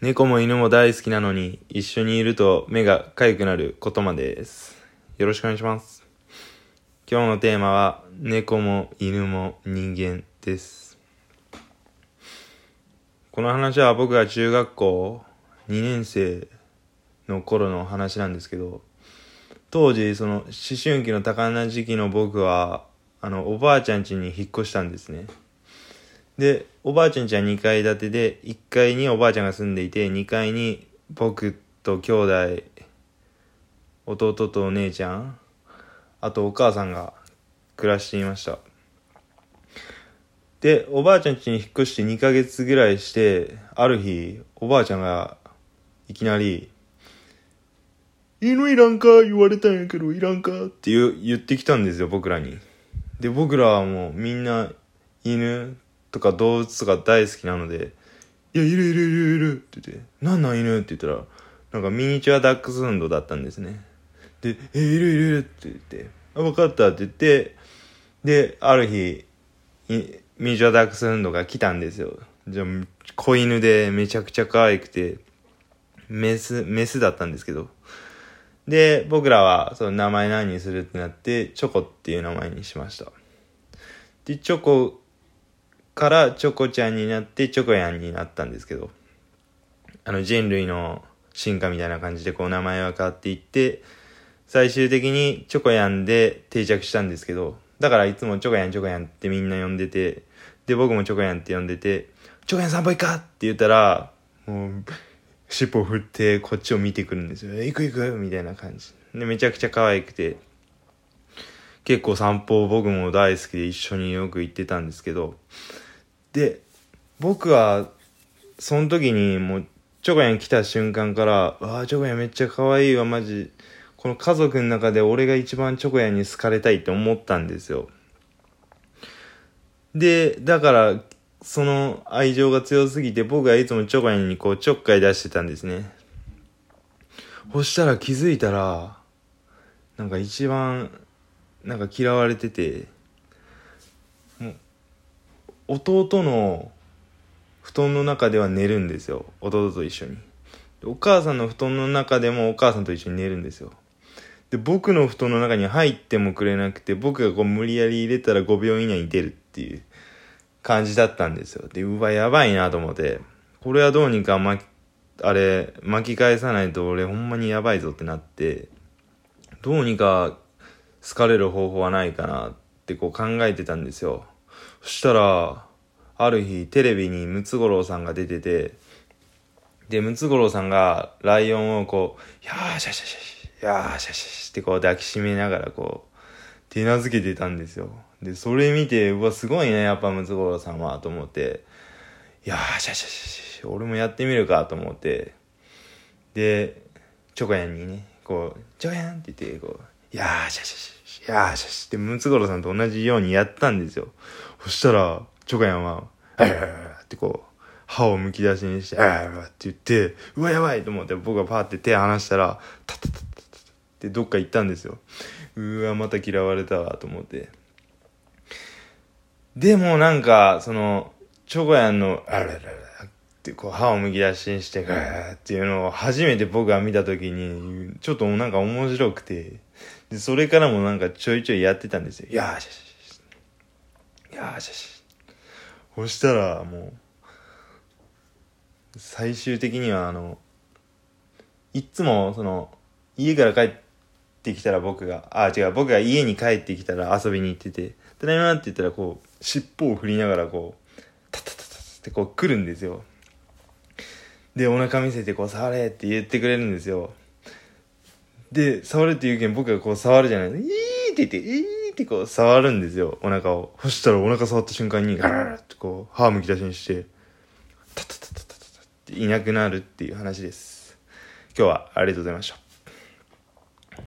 猫も犬も大好きなのに一緒にいると目が痒くなることまでです。よろしくお願いします。今日のテーマは猫も犬も人間です。この話は僕が中学校2年生の頃の話なんですけど、当時その思春期の多感な時期の僕はあのおばあちゃん家に引っ越したんですね。で、おばあちゃん家は2階建てで、1階におばあちゃんが住んでいて、2階に僕と兄弟、弟とお姉ちゃん、あとお母さんが暮らしていました。で、おばあちゃん家に引っ越して2ヶ月ぐらいして、ある日、おばあちゃんがいきなり、犬いらんか言われたんやけど、いらんかって言言ってきたんですよ、僕らに。で、僕らはもうみんな犬とか動物とか大好きなので、いや、いるいるいるいるって言って、なんなん犬って言ったら、なんかミニチュアダックスフンドだったんですね。で、え、いるいるいるって言って、あ、分かったって言って、で、ある日、ミニチュアダックスフンドが来たんですよ。じゃ、子犬でめちゃくちゃ可愛くて、メス、メスだったんですけど。で、僕らは、その名前何にするってなって、チョコっていう名前にしました。で、チョコからチョコちゃんになってチョコヤンになったんですけど、あの人類の進化みたいな感じでこう名前は変わっていって、最終的にチョコヤンで定着したんですけど、だからいつもチョコヤンチョコヤンってみんな呼んでて、で僕もチョコヤンって呼んでて、チョコヤン散歩行か？って言ったら、もう、尻尾振ってこっちを見てくるんですよ。え行く行くみたいな感じ。で、めちゃくちゃ可愛くて、結構散歩僕も大好きで一緒によく行ってたんですけど、で、僕は、その時にもう、チョコヤン来た瞬間から、わあ、チョコヤンめっちゃ可愛いわ、マジ。この家族の中で俺が一番チョコヤンに好かれたいって思ったんですよ。で、だから、その愛情が強すぎて僕はいつもチョコヤンにこうちょっかい出してたんですね。そしたら気づいたら、なんか一番、なんか嫌われてて、弟の布団の中では寝るんですよ。弟と一緒に。お母さんの布団の中でもお母さんと一緒に寝るんですよ。で、僕の布団の中に入ってもくれなくて、僕がこう無理やり入れたら5秒以内に出るっていう感じだったんですよ。で、うわ、やばいなと思って、これはどうにか巻き、あれ、巻き返さないと俺ほんまにやばいぞってなって、どうにか好かれる方法はないかなってこう考えてたんですよ。そしたら、ある日テレビにムツゴロウさんが出てて、で、ムツゴロウさんがライオンをこう、やーしゃしゃしゃし、やーしゃしゃしってこう抱きしめながらこう、手なずけてたんですよ。で、それ見て、うわ、すごいね、やっぱムツゴロウさんは、と思って、やーしゃしゃしゃし、俺もやってみるか、と思って、で、チョコヤンにね、こう、チョコヤンって言って、こう、やーしゃしゃしゃ、いやーしゃして、ムツゴロウさんと同じようにやったんですよ。そしたら、チョコヤンは、あーってこう、歯をむき出しにして、あーって言って、うわ、やばいと思って、僕がパーって手離したら、タタタタタってどっか行ったんですよ。うわ、また嫌われたわ、と思って。でもなんか、その、チョコヤンの、あらららてこう歯をむき出しにして、ガーっていうのを初めて僕が見たときに、ちょっとなんか面白くて、で、それからもなんかちょいちょいやってたんですよ。やーしゃしゃしゃ。やーしゃしゃ。そしたらもう、最終的にはあの、いつもその、家から帰ってきたら僕が、あ、違う、僕が家に帰ってきたら遊びに行ってて、ただいまって言ったらこう、尻尾を振りながらこう、タタタタタってこう来るんですよ。で、お腹見せてこう、触れって言ってくれるんですよ。で、触れって言うけん僕がこう触るじゃないいーって言って、いーってこう触るんですよ、お腹を。そしたらお腹触った瞬間に、ガララってこう、歯むき出しにして、タタタタタタタっていなくなるっていう話です。今日はありがとうございました。